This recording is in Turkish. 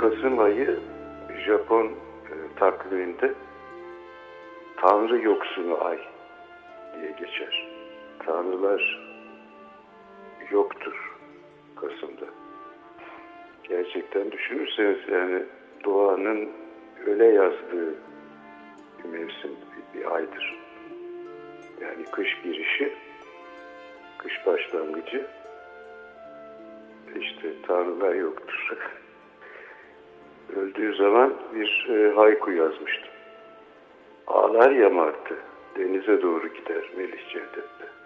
Kasım ayı Japon e, takviminde Tanrı yoksunu ay diye geçer. Tanrılar yoktur Kasım'da. Gerçekten düşünürseniz yani doğanın öyle yazdığı bir mevsim, bir, bir aydır. Yani kış girişi, kış başlangıcı, işte tanrılar yoktur. Öldüğü zaman bir e, hayku yazmıştım. Ağlar ya martı, denize doğru gider Melih Cevdet'te.